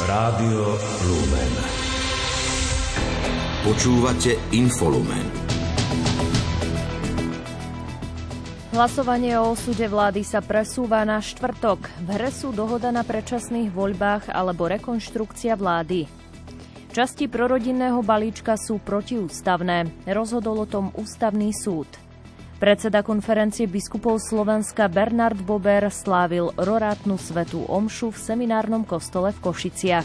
Rádio Lumen. Počúvate Infolumen. Hlasovanie o osude vlády sa presúva na štvrtok. V hre sú dohoda na predčasných voľbách alebo rekonštrukcia vlády. Časti prorodinného balíčka sú protiústavné. Rozhodol o tom ústavný súd. Predseda konferencie biskupov Slovenska Bernard Bober slávil rorátnu svetú omšu v seminárnom kostole v Košiciach.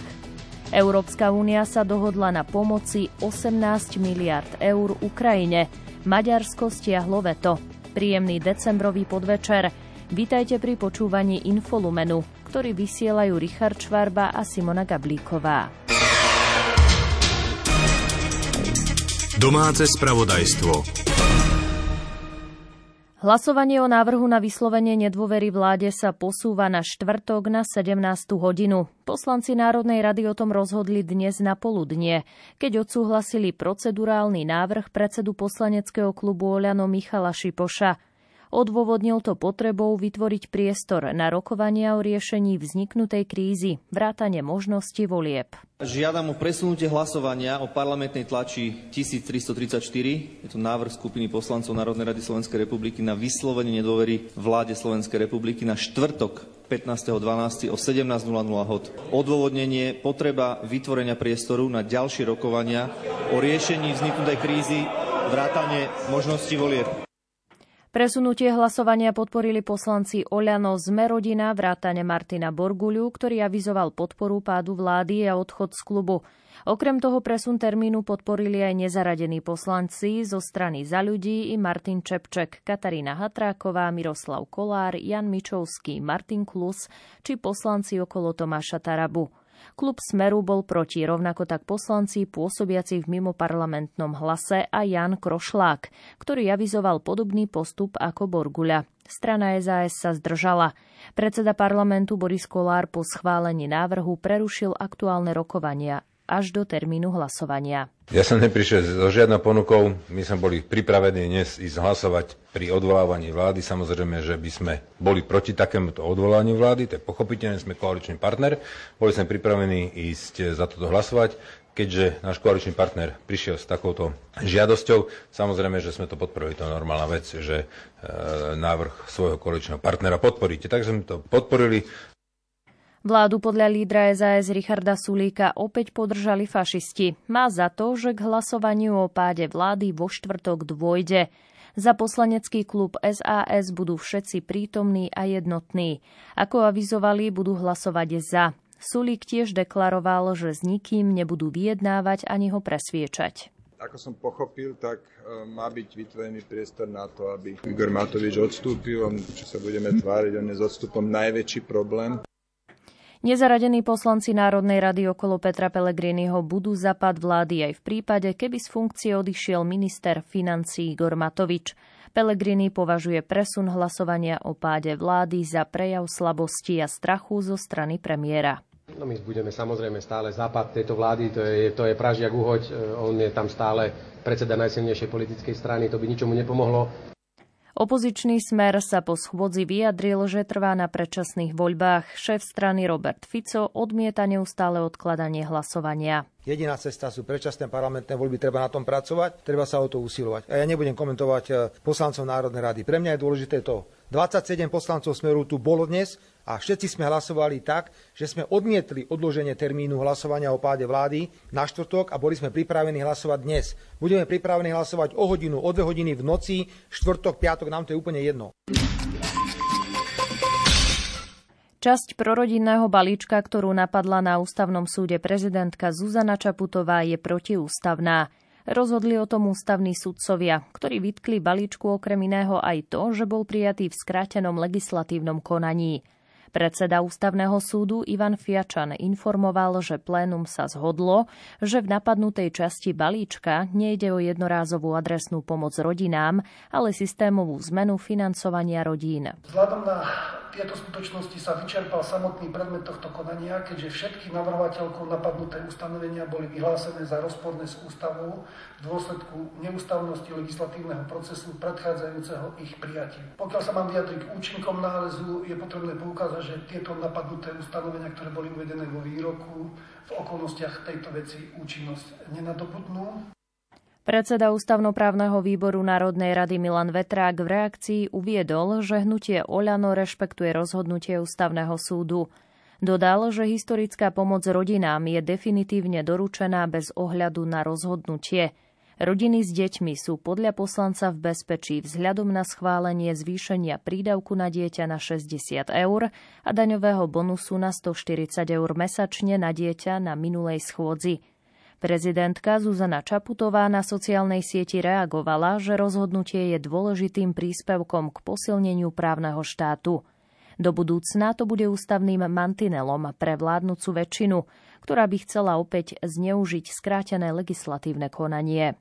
Európska únia sa dohodla na pomoci 18 miliard eur Ukrajine. Maďarsko stiahlo veto. Príjemný decembrový podvečer. Vítajte pri počúvaní Infolumenu, ktorý vysielajú Richard Čvarba a Simona Gablíková. Domáce spravodajstvo. Hlasovanie o návrhu na vyslovenie nedôvery vláde sa posúva na štvrtok na 17. hodinu. Poslanci Národnej rady o tom rozhodli dnes na poludnie, keď odsúhlasili procedurálny návrh predsedu poslaneckého klubu Oľano Michala Šipoša. Odôvodnil to potrebou vytvoriť priestor na rokovania o riešení vzniknutej krízy, vrátane možnosti volieb. Žiadam o presunutie hlasovania o parlamentnej tlači 1334. Je to návrh skupiny poslancov Národnej rady Slovenskej republiky na vyslovenie nedôvery vláde Slovenskej republiky na štvrtok 15.12. o 17.00 hod. Odôvodnenie potreba vytvorenia priestoru na ďalšie rokovania o riešení vzniknutej krízy, vrátanie možnosti volieb. Presunutie hlasovania podporili poslanci Oľano z Merodina, vrátane Martina Borguľu, ktorý avizoval podporu pádu vlády a odchod z klubu. Okrem toho presun termínu podporili aj nezaradení poslanci zo strany Za ľudí i Martin Čepček, Katarína Hatráková, Miroslav Kolár, Jan Mičovský, Martin Klus či poslanci okolo Tomáša Tarabu. Klub Smeru bol proti, rovnako tak poslanci pôsobiaci v mimoparlamentnom hlase a Jan Krošlák, ktorý avizoval podobný postup ako Borguľa. Strana SAS sa zdržala. Predseda parlamentu Boris Kolár po schválení návrhu prerušil aktuálne rokovania až do termínu hlasovania. Ja som neprišiel so žiadnou ponukou. My sme boli pripravení dnes ísť hlasovať pri odvolávaní vlády. Samozrejme, že by sme boli proti takémuto odvolaniu vlády. To je pochopiteľné, sme koaličný partner. Boli sme pripravení ísť za toto hlasovať. Keďže náš koaličný partner prišiel s takouto žiadosťou, samozrejme, že sme to podporili, to je normálna vec, že e, návrh svojho koaličného partnera podporíte. Takže sme to podporili Vládu podľa lídra SAS Richarda Sulíka opäť podržali fašisti. Má za to, že k hlasovaniu o páde vlády vo štvrtok dôjde. Za poslanecký klub SAS budú všetci prítomní a jednotní. Ako avizovali, budú hlasovať za. Sulík tiež deklaroval, že s nikým nebudú vyjednávať ani ho presviečať. Ako som pochopil, tak e, má byť vytvorený priestor na to, aby Igor Matovič odstúpil. Či sa budeme tváriť, on je s odstupom najväčší problém. Nezaradení poslanci Národnej rady okolo Petra Pellegriniho budú zapad vlády aj v prípade, keby z funkcie odišiel minister financí Igor Matovič. Pellegrini považuje presun hlasovania o páde vlády za prejav slabosti a strachu zo strany premiéra. No my budeme samozrejme stále západ tejto vlády, to je, to je Pražiak Uhoď, on je tam stále predseda najsilnejšej politickej strany, to by ničomu nepomohlo. Opozičný smer sa po schôdzi vyjadril, že trvá na predčasných voľbách. Šéf strany Robert Fico odmieta neustále odkladanie hlasovania. Jediná cesta sú predčasné parlamentné voľby, treba na tom pracovať, treba sa o to usilovať. A ja nebudem komentovať eh, poslancov Národnej rady. Pre mňa je dôležité to, 27 poslancov Smeru tu bolo dnes a všetci sme hlasovali tak, že sme odmietli odloženie termínu hlasovania o páde vlády na štvrtok a boli sme pripravení hlasovať dnes. Budeme pripravení hlasovať o hodinu, o dve hodiny v noci, štvrtok, piatok, nám to je úplne jedno. Časť prorodinného balíčka, ktorú napadla na ústavnom súde prezidentka Zuzana Čaputová, je protiústavná. Rozhodli o tom ústavní sudcovia, ktorí vytkli balíčku okrem iného aj to, že bol prijatý v skrátenom legislatívnom konaní. Predseda ústavného súdu Ivan Fiačan informoval, že plénum sa zhodlo, že v napadnutej časti balíčka nejde o jednorázovú adresnú pomoc rodinám, ale systémovú zmenu financovania rodín. Vzhľadom na tieto skutočnosti sa vyčerpal samotný predmet tohto konania, keďže všetky navrhovateľkou napadnuté ustanovenia boli vyhlásené za rozporné s ústavou dôsledku neústavnosti legislatívneho procesu predchádzajúceho ich prijatiu. Pokiaľ sa mám vyjadriť k účinkom nálezu, je potrebné poukázať, že tieto napadnuté ustanovenia, ktoré boli uvedené vo výroku, v okolnostiach tejto veci účinnosť nenadobudnú. Predseda ústavnoprávneho výboru Národnej rady Milan Vetrák v reakcii uviedol, že hnutie Oľano rešpektuje rozhodnutie ústavného súdu. Dodal, že historická pomoc rodinám je definitívne doručená bez ohľadu na rozhodnutie. Rodiny s deťmi sú podľa poslanca v bezpečí vzhľadom na schválenie zvýšenia prídavku na dieťa na 60 eur a daňového bonusu na 140 eur mesačne na dieťa na minulej schôdzi. Prezidentka Zuzana Čaputová na sociálnej sieti reagovala, že rozhodnutie je dôležitým príspevkom k posilneniu právneho štátu. Do budúcna to bude ústavným mantinelom pre vládnucu väčšinu, ktorá by chcela opäť zneužiť skrátené legislatívne konanie.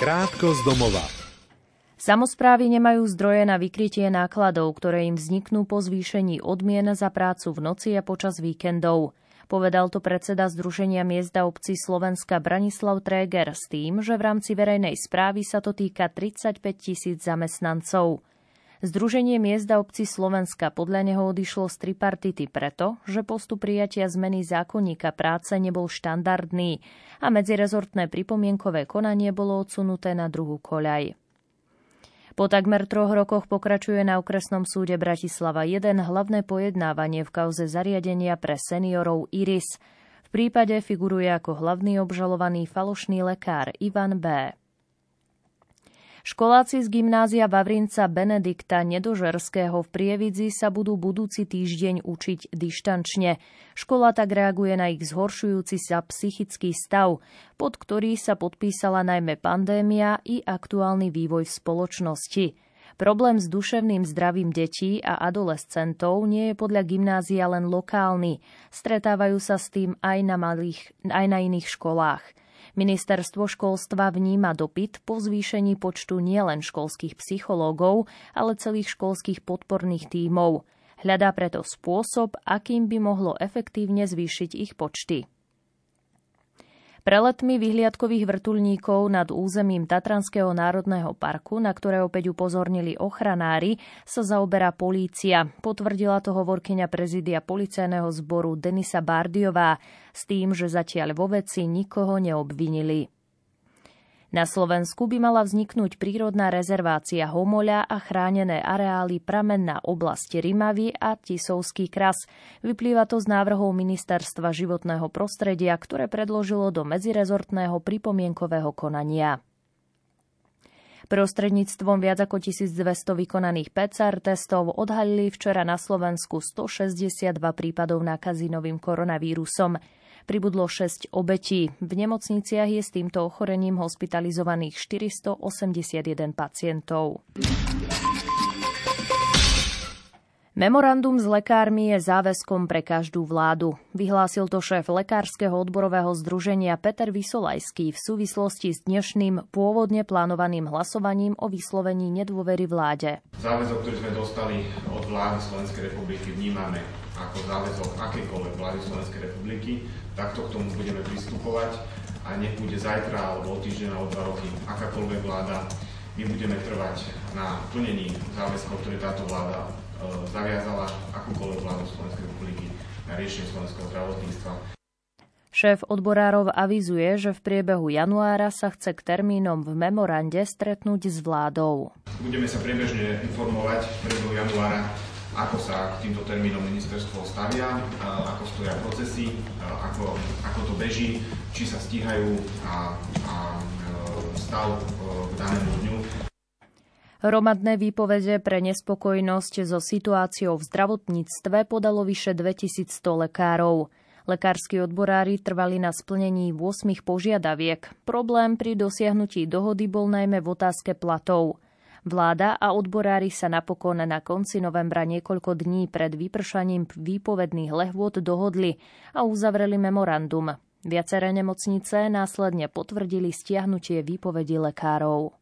Krátko z domova. Samozprávy nemajú zdroje na vykrytie nákladov, ktoré im vzniknú po zvýšení odmien za prácu v noci a počas víkendov. Povedal to predseda Združenia miesta obcí Slovenska Branislav Tréger s tým, že v rámci verejnej správy sa to týka 35 tisíc zamestnancov. Združenie miesta obcí Slovenska podľa neho odišlo z tripartity preto, že postup prijatia zmeny zákonníka práce nebol štandardný a medzirezortné pripomienkové konanie bolo odsunuté na druhú koľaj. Po takmer troch rokoch pokračuje na okresnom súde Bratislava 1 hlavné pojednávanie v kauze zariadenia pre seniorov IRIS. V prípade figuruje ako hlavný obžalovaný falošný lekár Ivan B. Školáci z gymnázia Vavrinca Benedikta Nedožerského v Prievidzi sa budú budúci týždeň učiť dištančne. Škola tak reaguje na ich zhoršujúci sa psychický stav, pod ktorý sa podpísala najmä pandémia i aktuálny vývoj v spoločnosti. Problém s duševným zdravím detí a adolescentov nie je podľa gymnázia len lokálny. Stretávajú sa s tým aj na, malých, aj na iných školách. Ministerstvo školstva vníma dopyt po zvýšení počtu nielen školských psychológov, ale celých školských podporných tímov. Hľadá preto spôsob, akým by mohlo efektívne zvýšiť ich počty. Preletmi vyhliadkových vrtulníkov nad územím Tatranského národného parku, na ktoré opäť upozornili ochranári, sa zaoberá polícia. Potvrdila to hovorkyňa prezidia policajného zboru Denisa Bardiová s tým, že zatiaľ vo veci nikoho neobvinili. Na Slovensku by mala vzniknúť prírodná rezervácia Homoľa a chránené areály pramenná oblasti Rimavy a Tisovský kras. Vyplýva to z návrhov Ministerstva životného prostredia, ktoré predložilo do medzirezortného pripomienkového konania. Prostredníctvom viac ako 1200 vykonaných PCR testov odhalili včera na Slovensku 162 prípadov nákazy novým koronavírusom pribudlo 6 obetí. V nemocniciach je s týmto ochorením hospitalizovaných 481 pacientov. Memorandum s lekármi je záväzkom pre každú vládu. Vyhlásil to šéf Lekárskeho odborového združenia Peter Vysolajský v súvislosti s dnešným pôvodne plánovaným hlasovaním o vyslovení nedôvery vláde. Záväzok, ktorý sme dostali od vlády Slovenskej republiky, vnímame ako záväzok akékoľvek vlády Slovenskej republiky. Takto k tomu budeme pristupovať a nech bude zajtra alebo o týždeň alebo dva roky akákoľvek vláda. My budeme trvať na plnení záväzkov, ktoré táto vláda e, zaviazala akúkoľvek vládu Slovenskej republiky na riešenie slovenského zdravotníctva. Šéf odborárov avizuje, že v priebehu januára sa chce k termínom v memorande stretnúť s vládou. Budeme sa priebežne informovať v priebehu januára ako sa k týmto termínom ministerstvo stavia, ako stoja procesy, ako, ako to beží, či sa stíhajú a, a e, stav e, k danému dňu. Hromadné výpovede pre nespokojnosť so situáciou v zdravotníctve podalo vyše 2100 lekárov. Lekársky odborári trvali na splnení 8 požiadaviek. Problém pri dosiahnutí dohody bol najmä v otázke platov. Vláda a odborári sa napokon na konci novembra niekoľko dní pred vypršaním výpovedných lehôd dohodli a uzavreli memorandum. Viaceré nemocnice následne potvrdili stiahnutie výpovedí lekárov.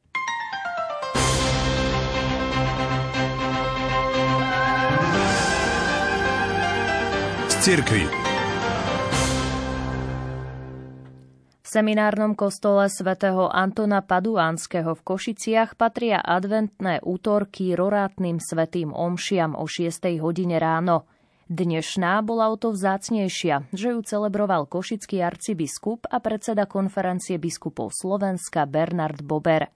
Z. seminárnom kostole svätého Antona Paduánskeho v Košiciach patria adventné útorky rorátnym svetým omšiam o 6. hodine ráno. Dnešná bola o to vzácnejšia, že ju celebroval košický arcibiskup a predseda konferencie biskupov Slovenska Bernard Bober.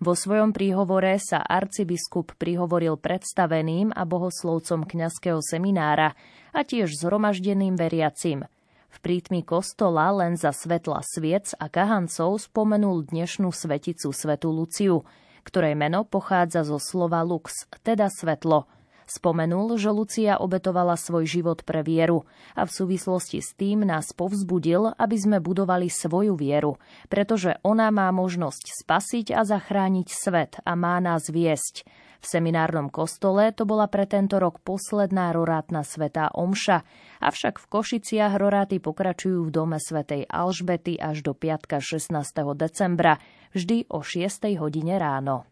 Vo svojom príhovore sa arcibiskup prihovoril predstaveným a bohoslovcom kňazského seminára a tiež zhromaždeným veriacim – v prítmi kostola len za svetla sviec a kahancov spomenul dnešnú sveticu Svetu Luciu, ktorej meno pochádza zo slova lux, teda svetlo. Spomenul, že Lucia obetovala svoj život pre vieru a v súvislosti s tým nás povzbudil, aby sme budovali svoju vieru, pretože ona má možnosť spasiť a zachrániť svet a má nás viesť. V seminárnom kostole to bola pre tento rok posledná rorátna svetá omša, avšak v Košiciach roráty pokračujú v dome svätej Alžbety až do piatka 16. decembra, vždy o 6. hodine ráno.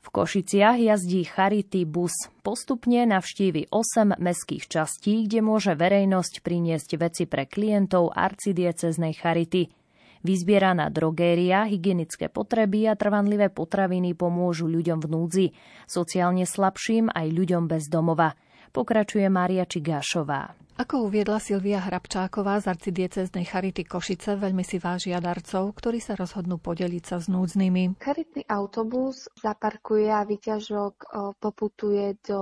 V Košiciach jazdí Charity bus. Postupne navštívi 8 mestských častí, kde môže verejnosť priniesť veci pre klientov arcidieceznej Charity. Vyzbieraná drogéria, hygienické potreby a trvanlivé potraviny pomôžu ľuďom v núdzi, sociálne slabším aj ľuďom bez domova. Pokračuje Mária Čigášová. Ako uviedla Silvia Hrabčáková z arcidieceznej Charity Košice, veľmi si vážia darcov, ktorí sa rozhodnú podeliť sa s núdznymi. Charitný autobus zaparkuje a vyťažok poputuje do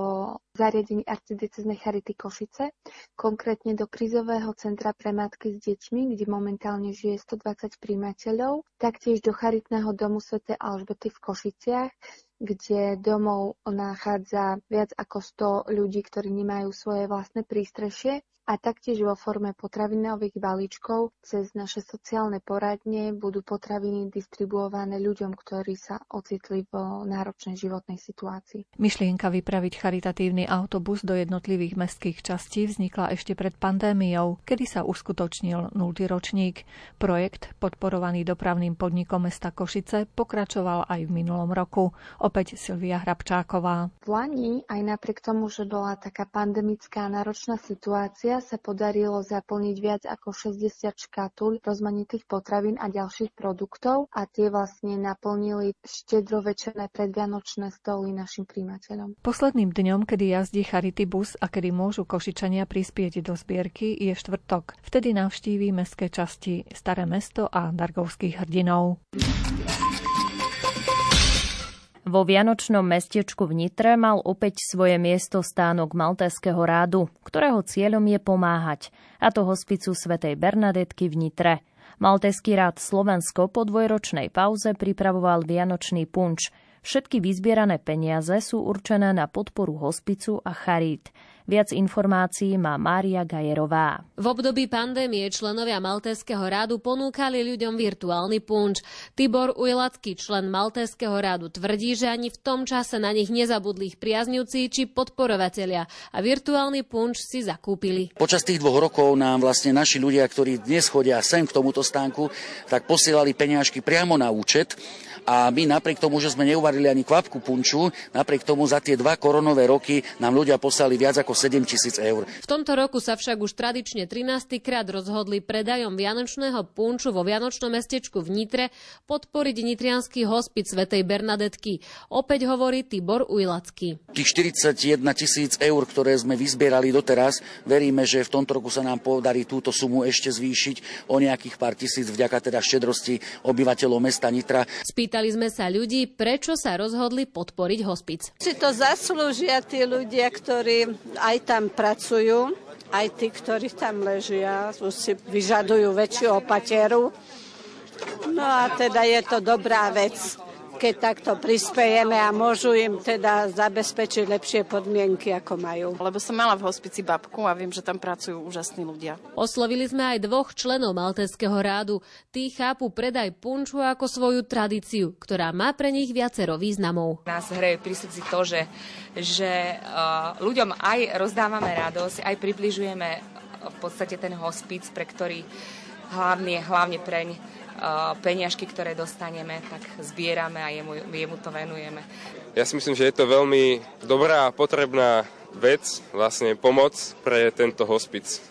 zariadení arcidieceznej Charity Košice, konkrétne do krizového centra pre matky s deťmi, kde momentálne žije 120 príjmateľov, taktiež do charitného domu Sv. Alžbety v Košiciach, kde domov nachádza viac ako 100 ľudí, ktorí nemajú svoje vlastné prístrešie a taktiež vo forme potravinových balíčkov cez naše sociálne poradne budú potraviny distribuované ľuďom, ktorí sa ocitli v náročnej životnej situácii. Myšlienka vypraviť charitatívny autobus do jednotlivých mestských častí vznikla ešte pred pandémiou, kedy sa uskutočnil 0. ročník. Projekt, podporovaný dopravným podnikom mesta Košice, pokračoval aj v minulom roku. Opäť Silvia Hrabčáková. V Lani, aj napriek tomu, že bola taká pandemická náročná situácia, sa podarilo zaplniť viac ako 60 škatuľ rozmanitých potravín a ďalších produktov a tie vlastne naplnili štedrovečerné predvianočné stoly našim príjimateľom. Posledným dňom, kedy jazdí Charity bus a kedy môžu Košičania prispieť do zbierky, je štvrtok. Vtedy navštíví mestské časti Staré mesto a Dargovských hrdinov. Vo Vianočnom mestečku v Nitre mal opäť svoje miesto stánok Maltéského rádu, ktorého cieľom je pomáhať, a to hospicu svätej Bernadetky v Nitre. Maltéský rád Slovensko po dvojročnej pauze pripravoval Vianočný punč. Všetky vyzbierané peniaze sú určené na podporu hospicu a charít. Viac informácií má Mária Gajerová. V období pandémie členovia Maltéského rádu ponúkali ľuďom virtuálny punč. Tibor Ujlacký, člen Maltéského rádu, tvrdí, že ani v tom čase na nich nezabudli ich priaznivci či podporovatelia a virtuálny punč si zakúpili. Počas tých dvoch rokov nám vlastne naši ľudia, ktorí dnes chodia sem k tomuto stánku, tak posielali peniažky priamo na účet a my napriek tomu, že sme neuvarili ani kvapku punču, napriek tomu za tie dva koronové roky nám ľudia poslali viac ako 7 tisíc eur. V tomto roku sa však už tradične 13. krát rozhodli predajom vianočného punču vo Vianočnom mestečku v Nitre podporiť nitrianský hospic Svetej Bernadetky. Opäť hovorí Tibor Ujlacký. Tých 41 tisíc eur, ktoré sme vyzbierali doteraz, veríme, že v tomto roku sa nám podarí túto sumu ešte zvýšiť o nejakých pár tisíc vďaka teda štedrosti obyvateľov mesta Nitra. Spýta Spýtali sme sa ľudí, prečo sa rozhodli podporiť hospic. Si to zaslúžia tí ľudia, ktorí aj tam pracujú, aj tí, ktorí tam ležia, si vyžadujú väčšiu opateru. No a teda je to dobrá vec keď takto prispejeme a môžu im teda zabezpečiť lepšie podmienky, ako majú. Lebo som mala v hospici babku a viem, že tam pracujú úžasní ľudia. Oslovili sme aj dvoch členov Maltéského rádu. Tí chápu predaj punču ako svoju tradíciu, ktorá má pre nich viacero významov. Nás hreje pri srdci to, že, že uh, ľuďom aj rozdávame radosť, aj približujeme v podstate ten hospic, pre ktorý hlavne, hlavne preň peniažky, ktoré dostaneme, tak zbierame a jemu, jemu to venujeme. Ja si myslím, že je to veľmi dobrá a potrebná vec, vlastne pomoc pre tento hospic.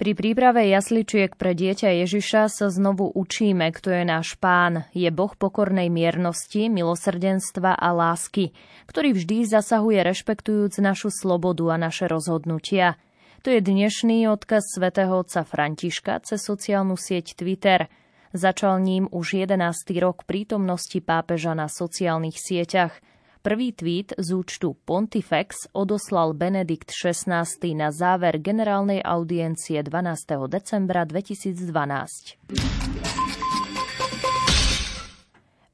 Pri príprave jasličiek pre dieťa Ježiša sa znovu učíme, kto je náš pán. Je Boh pokornej miernosti, milosrdenstva a lásky, ktorý vždy zasahuje rešpektujúc našu slobodu a naše rozhodnutia. To je dnešný odkaz svätého otca Františka cez sociálnu sieť Twitter. Začal ním už 11. rok prítomnosti pápeža na sociálnych sieťach – Prvý tweet z účtu Pontifex odoslal Benedikt XVI na záver generálnej audiencie 12. decembra 2012.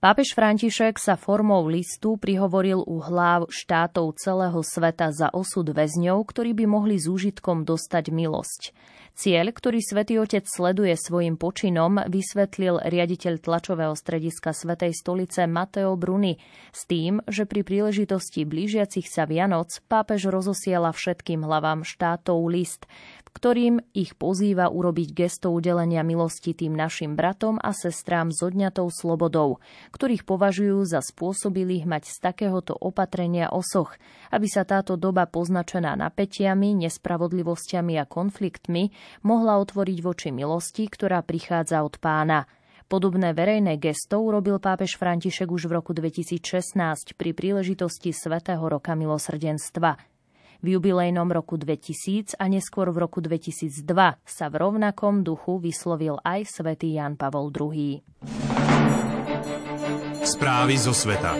Pápež František sa formou listu prihovoril u hlav štátov celého sveta za osud väzňov, ktorí by mohli s úžitkom dostať milosť. Cieľ, ktorý svätý Otec sleduje svojim počinom, vysvetlil riaditeľ tlačového strediska Svetej stolice Mateo Bruni s tým, že pri príležitosti blížiacich sa Vianoc pápež rozosiela všetkým hlavám štátov list, ktorým ich pozýva urobiť gesto udelenia milosti tým našim bratom a sestrám s odňatou slobodou, ktorých považujú za spôsobilých mať z takéhoto opatrenia osoch, aby sa táto doba poznačená napätiami, nespravodlivosťami a konfliktmi mohla otvoriť voči milosti, ktorá prichádza od pána. Podobné verejné gesto urobil pápež František už v roku 2016 pri príležitosti Svetého roka milosrdenstva. V jubilejnom roku 2000 a neskôr v roku 2002 sa v rovnakom duchu vyslovil aj svätý Jan Pavol II. Správy zo sveta.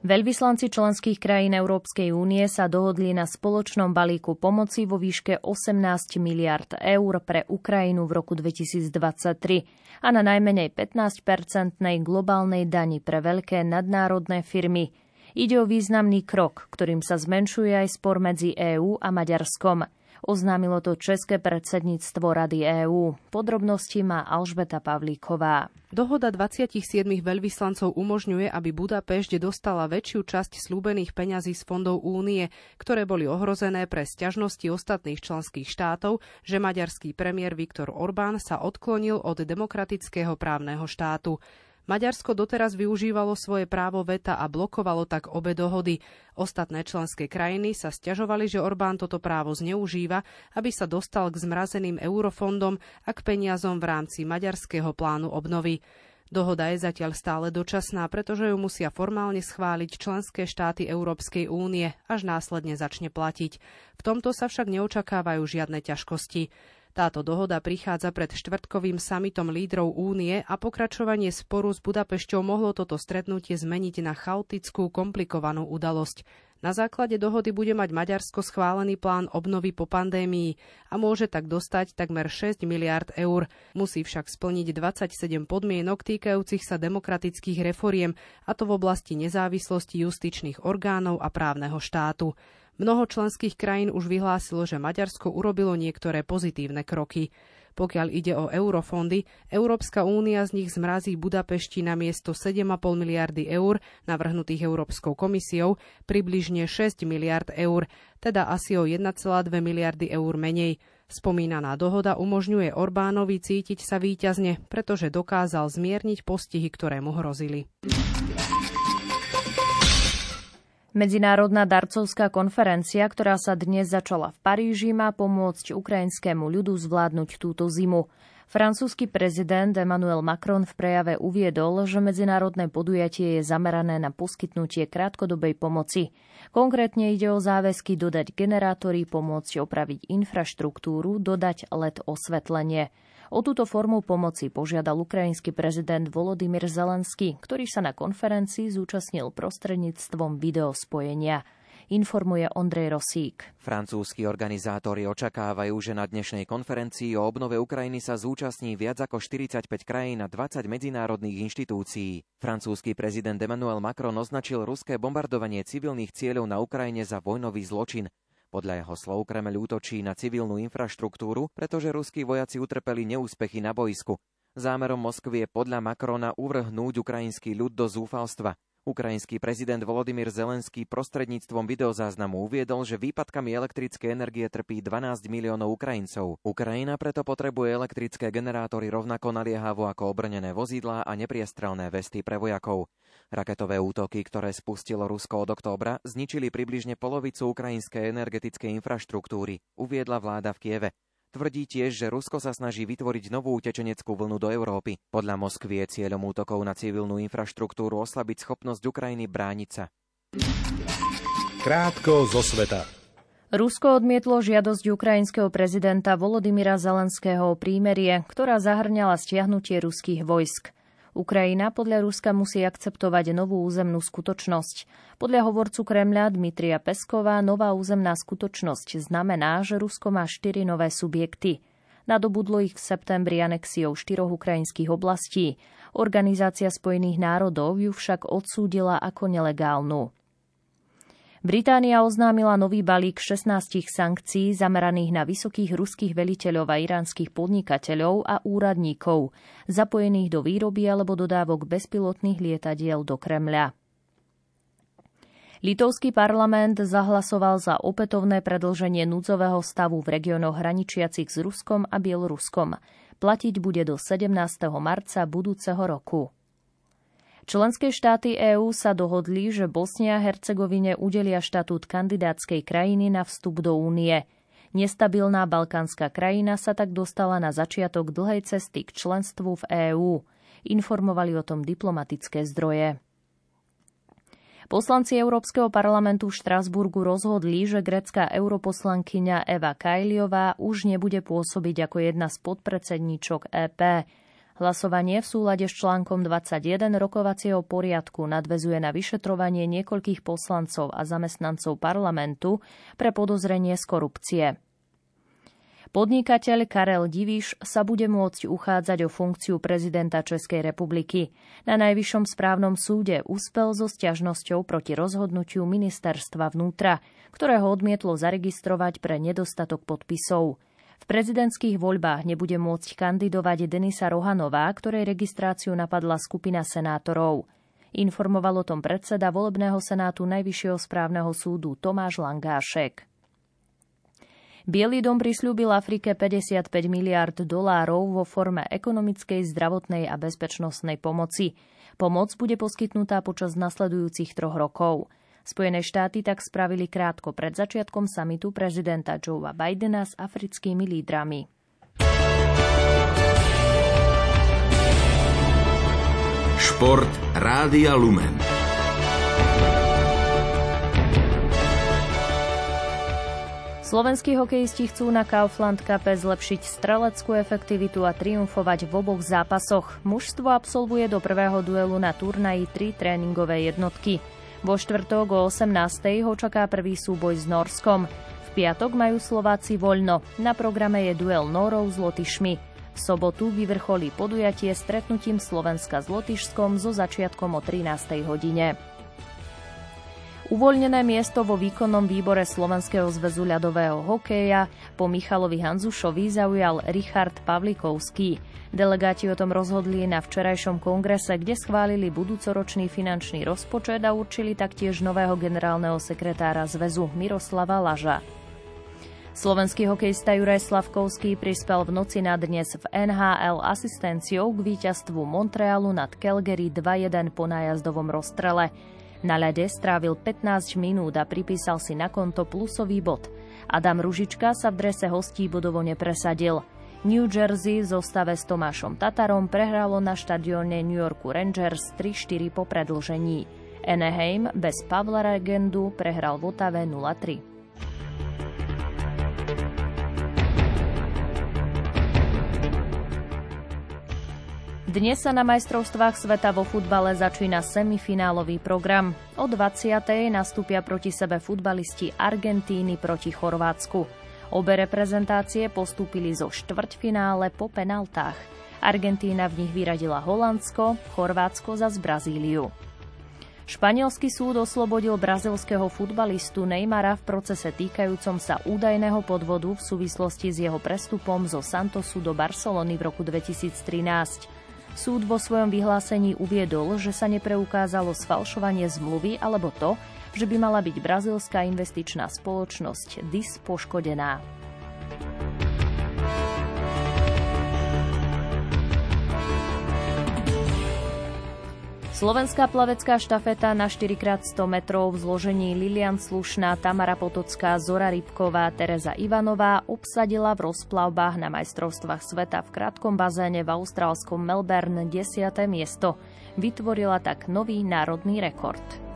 Veľvyslanci členských krajín Európskej únie sa dohodli na spoločnom balíku pomoci vo výške 18 miliard eur pre Ukrajinu v roku 2023 a na najmenej 15-percentnej globálnej dani pre veľké nadnárodné firmy. Ide o významný krok, ktorým sa zmenšuje aj spor medzi EÚ a Maďarskom. Oznámilo to České predsedníctvo Rady EÚ. Podrobnosti má Alžbeta Pavlíková. Dohoda 27 veľvyslancov umožňuje, aby Budapešť dostala väčšiu časť slúbených peňazí z fondov únie, ktoré boli ohrozené pre sťažnosti ostatných členských štátov, že maďarský premiér Viktor Orbán sa odklonil od demokratického právneho štátu. Maďarsko doteraz využívalo svoje právo veta a blokovalo tak obe dohody. Ostatné členské krajiny sa stiažovali, že Orbán toto právo zneužíva, aby sa dostal k zmrazeným eurofondom a k peniazom v rámci maďarského plánu obnovy. Dohoda je zatiaľ stále dočasná, pretože ju musia formálne schváliť členské štáty Európskej únie, až následne začne platiť. V tomto sa však neočakávajú žiadne ťažkosti. Táto dohoda prichádza pred štvrtkovým samitom lídrov únie a pokračovanie sporu s Budapešťou mohlo toto stretnutie zmeniť na chaotickú, komplikovanú udalosť. Na základe dohody bude mať Maďarsko schválený plán obnovy po pandémii a môže tak dostať takmer 6 miliard eur. Musí však splniť 27 podmienok týkajúcich sa demokratických reforiem, a to v oblasti nezávislosti justičných orgánov a právneho štátu. Mnoho členských krajín už vyhlásilo, že Maďarsko urobilo niektoré pozitívne kroky. Pokiaľ ide o eurofondy, Európska únia z nich zmrazí Budapešti na miesto 7,5 miliardy eur, navrhnutých Európskou komisiou, približne 6 miliard eur, teda asi o 1,2 miliardy eur menej. Spomínaná dohoda umožňuje Orbánovi cítiť sa výťazne, pretože dokázal zmierniť postihy, ktoré mu hrozili. Medzinárodná darcovská konferencia, ktorá sa dnes začala v Paríži, má pomôcť ukrajinskému ľudu zvládnuť túto zimu. Francúzsky prezident Emmanuel Macron v prejave uviedol, že medzinárodné podujatie je zamerané na poskytnutie krátkodobej pomoci. Konkrétne ide o záväzky dodať generátory, pomôcť opraviť infraštruktúru, dodať LED osvetlenie. O túto formu pomoci požiadal ukrajinský prezident Volodymyr Zelenský, ktorý sa na konferencii zúčastnil prostredníctvom videospojenia informuje Ondrej Rosík. Francúzski organizátori očakávajú, že na dnešnej konferencii o obnove Ukrajiny sa zúčastní viac ako 45 krajín a 20 medzinárodných inštitúcií. Francúzsky prezident Emmanuel Macron označil ruské bombardovanie civilných cieľov na Ukrajine za vojnový zločin. Podľa jeho slov Kremel útočí na civilnú infraštruktúru, pretože ruskí vojaci utrpeli neúspechy na boisku. Zámerom Moskvy je podľa Macrona uvrhnúť ukrajinský ľud do zúfalstva. Ukrajinský prezident Volodymyr Zelenský prostredníctvom videozáznamu uviedol, že výpadkami elektrickej energie trpí 12 miliónov Ukrajincov. Ukrajina preto potrebuje elektrické generátory rovnako naliehavo ako obrnené vozidlá a nepriestrelné vesty pre vojakov. Raketové útoky, ktoré spustilo Rusko od októbra, zničili približne polovicu ukrajinskej energetickej infraštruktúry, uviedla vláda v Kieve. Tvrdí tiež, že Rusko sa snaží vytvoriť novú utečeneckú vlnu do Európy. Podľa Moskvy je cieľom útokov na civilnú infraštruktúru oslabiť schopnosť Ukrajiny brániť sa. Krátko zo sveta. Rusko odmietlo žiadosť ukrajinského prezidenta Volodymyra Zelenského o prímerie, ktorá zahrňala stiahnutie ruských vojsk. Ukrajina podľa Ruska musí akceptovať novú územnú skutočnosť. Podľa hovorcu Kremľa Dmitria Pesková nová územná skutočnosť znamená, že Rusko má štyri nové subjekty. Nadobudlo ich v septembri anexiou štyroch ukrajinských oblastí. Organizácia Spojených národov ju však odsúdila ako nelegálnu. Británia oznámila nový balík 16 sankcií zameraných na vysokých ruských veliteľov a iránskych podnikateľov a úradníkov, zapojených do výroby alebo dodávok bezpilotných lietadiel do Kremľa. Litovský parlament zahlasoval za opätovné predlženie núdzového stavu v regiónoch hraničiacich s Ruskom a Bieloruskom. Platiť bude do 17. marca budúceho roku. Členské štáty EÚ sa dohodli, že Bosnia a Hercegovine udelia štatút kandidátskej krajiny na vstup do únie. Nestabilná balkánska krajina sa tak dostala na začiatok dlhej cesty k členstvu v EÚ. Informovali o tom diplomatické zdroje. Poslanci Európskeho parlamentu v Štrasburgu rozhodli, že grecká europoslankyňa Eva Kajliová už nebude pôsobiť ako jedna z podpredsedníčok EP. Hlasovanie v súlade s článkom 21 rokovacieho poriadku nadvezuje na vyšetrovanie niekoľkých poslancov a zamestnancov parlamentu pre podozrenie z korupcie. Podnikateľ Karel Diviš sa bude môcť uchádzať o funkciu prezidenta Českej republiky. Na Najvyššom správnom súde uspel so stiažnosťou proti rozhodnutiu ministerstva vnútra, ktoré ho odmietlo zaregistrovať pre nedostatok podpisov. V prezidentských voľbách nebude môcť kandidovať Denisa Rohanová, ktorej registráciu napadla skupina senátorov. Informoval o tom predseda volebného senátu Najvyššieho správneho súdu Tomáš Langášek. Bielý dom prislúbil Afrike 55 miliard dolárov vo forme ekonomickej, zdravotnej a bezpečnostnej pomoci. Pomoc bude poskytnutá počas nasledujúcich troch rokov. Spojené štáty tak spravili krátko pred začiatkom samitu prezidenta Joea Bidena s africkými lídrami. Šport Rádia Lumen. Slovenskí hokejisti chcú na Kaufland Cup zlepšiť streleckú efektivitu a triumfovať v oboch zápasoch. Mužstvo absolvuje do prvého duelu na turnaji tri tréningové jednotky. Vo štvrtok o 18. ho čaká prvý súboj s Norskom. V piatok majú Slováci voľno. Na programe je duel Norov s Lotyšmi. V sobotu vyvrcholí podujatie stretnutím Slovenska s Lotyšskom so začiatkom o 13. hodine. Uvoľnené miesto vo výkonnom výbore Slovenského zväzu ľadového hokeja po Michalovi Hanzušovi zaujal Richard Pavlikovský. Delegáti o tom rozhodli na včerajšom kongrese, kde schválili budúcoročný finančný rozpočet a určili taktiež nového generálneho sekretára zväzu Miroslava Laža. Slovenský hokejista Juraj Slavkovský prispel v noci na dnes v NHL asistenciou k víťazstvu Montrealu nad Calgary 2-1 po nájazdovom rozstrele. Na ľade strávil 15 minút a pripísal si na konto plusový bod. Adam Ružička sa v drese hostí bodovo nepresadil. New Jersey v zostave s Tomášom Tatarom prehralo na štadióne New Yorku Rangers 3-4 po predlžení. Anaheim bez Pavla Regendu prehral v Otave 0-3. Dnes sa na majstrovstvách sveta vo futbale začína semifinálový program. O 20. nastúpia proti sebe futbalisti Argentíny proti Chorvátsku. Obe reprezentácie postúpili zo štvrťfinále po penaltách. Argentína v nich vyradila Holandsko, Chorvátsko za z Brazíliu. Španielský súd oslobodil brazilského futbalistu Neymara v procese týkajúcom sa údajného podvodu v súvislosti s jeho prestupom zo Santosu do Barcelony v roku 2013. Súd vo svojom vyhlásení uviedol, že sa nepreukázalo sfalšovanie zmluvy alebo to, že by mala byť brazilská investičná spoločnosť DIS poškodená. Slovenská plavecká štafeta na 4x100 metrov v zložení Lilian Slušná, Tamara Potocká, Zora Rybková, Tereza Ivanová obsadila v rozplavbách na majstrovstvách sveta v krátkom bazéne v austrálskom Melbourne 10. miesto. Vytvorila tak nový národný rekord.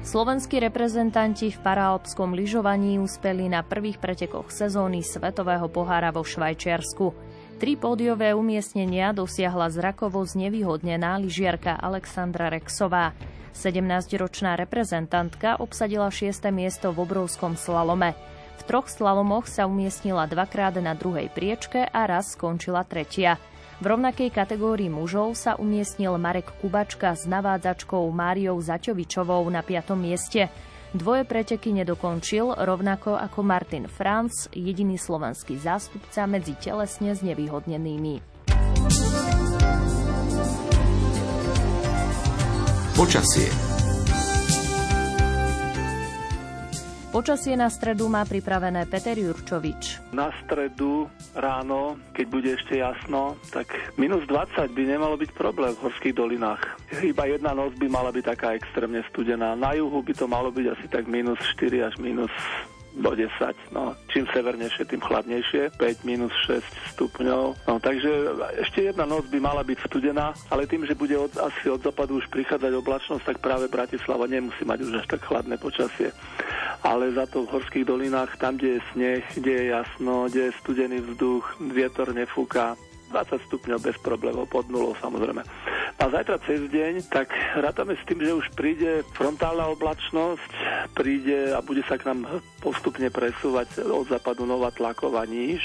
Slovenskí reprezentanti v paraalpskom lyžovaní uspeli na prvých pretekoch sezóny Svetového pohára vo Švajčiarsku. Tri pódiové umiestnenia dosiahla zrakovo znevýhodnená lyžiarka Alexandra Rexová. 17-ročná reprezentantka obsadila 6. miesto v obrovskom slalome. V troch slalomoch sa umiestnila dvakrát na druhej priečke a raz skončila tretia. V rovnakej kategórii mužov sa umiestnil Marek Kubačka s navádzačkou Máriou Zaťovičovou na 5. mieste. Dvoje preteky nedokončil, rovnako ako Martin Franz, jediný slovenský zástupca medzi telesne znevýhodnenými. Počasie Počasie na stredu má pripravené Peter Jurčovič. Na stredu ráno, keď bude ešte jasno, tak minus 20 by nemalo byť problém v horských dolinách. Iba jedna noc by mala byť taká extrémne studená. Na juhu by to malo byť asi tak minus 4 až minus do 10. No, čím severnejšie, tým chladnejšie. 5 minus 6 stupňov. No, takže ešte jedna noc by mala byť studená, ale tým, že bude od, asi od západu už prichádzať oblačnosť, tak práve Bratislava nemusí mať už až tak chladné počasie. Ale za to v horských dolinách, tam, kde je sneh, kde je jasno, kde je studený vzduch, vietor nefúka, 20 stupňov bez problémov, pod nulou samozrejme. A zajtra cez deň, tak rátame s tým, že už príde frontálna oblačnosť, príde a bude sa k nám postupne presúvať od západu nová tlaková níž,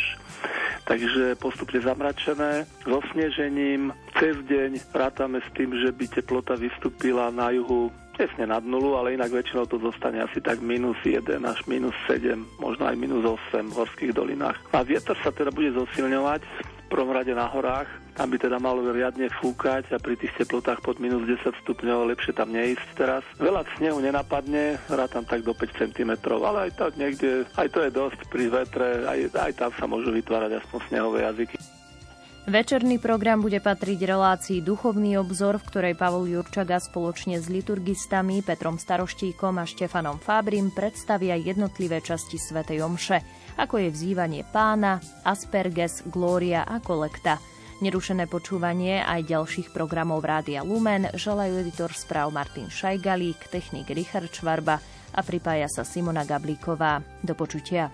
takže postupne zamračené, so snežením. Cez deň rátame s tým, že by teplota vystúpila na juhu tesne nad nulu, ale inak väčšinou to zostane asi tak minus 1 až minus 7, možno aj minus 8 v horských dolinách. A vietor sa teda bude zosilňovať, v prvom rade na horách, tam by teda malo riadne fúkať a pri tých teplotách pod minus 10 stupňov lepšie tam neísť teraz. Veľa snehu nenapadne, tam tak do 5 cm, ale aj tak niekde, aj to je dosť pri vetre, aj, aj tam sa môžu vytvárať aspoň snehové jazyky. Večerný program bude patriť relácii Duchovný obzor, v ktorej Pavol Jurčaga spoločne s liturgistami Petrom Staroštíkom a Štefanom Fábrim predstavia jednotlivé časti svätej Omše, ako je vzývanie pána, Asperges, Glória a Kolekta. Nerušené počúvanie aj ďalších programov Rádia Lumen želajú editor správ Martin Šajgalík, technik Richard Čvarba a pripája sa Simona Gablíková. Do počutia.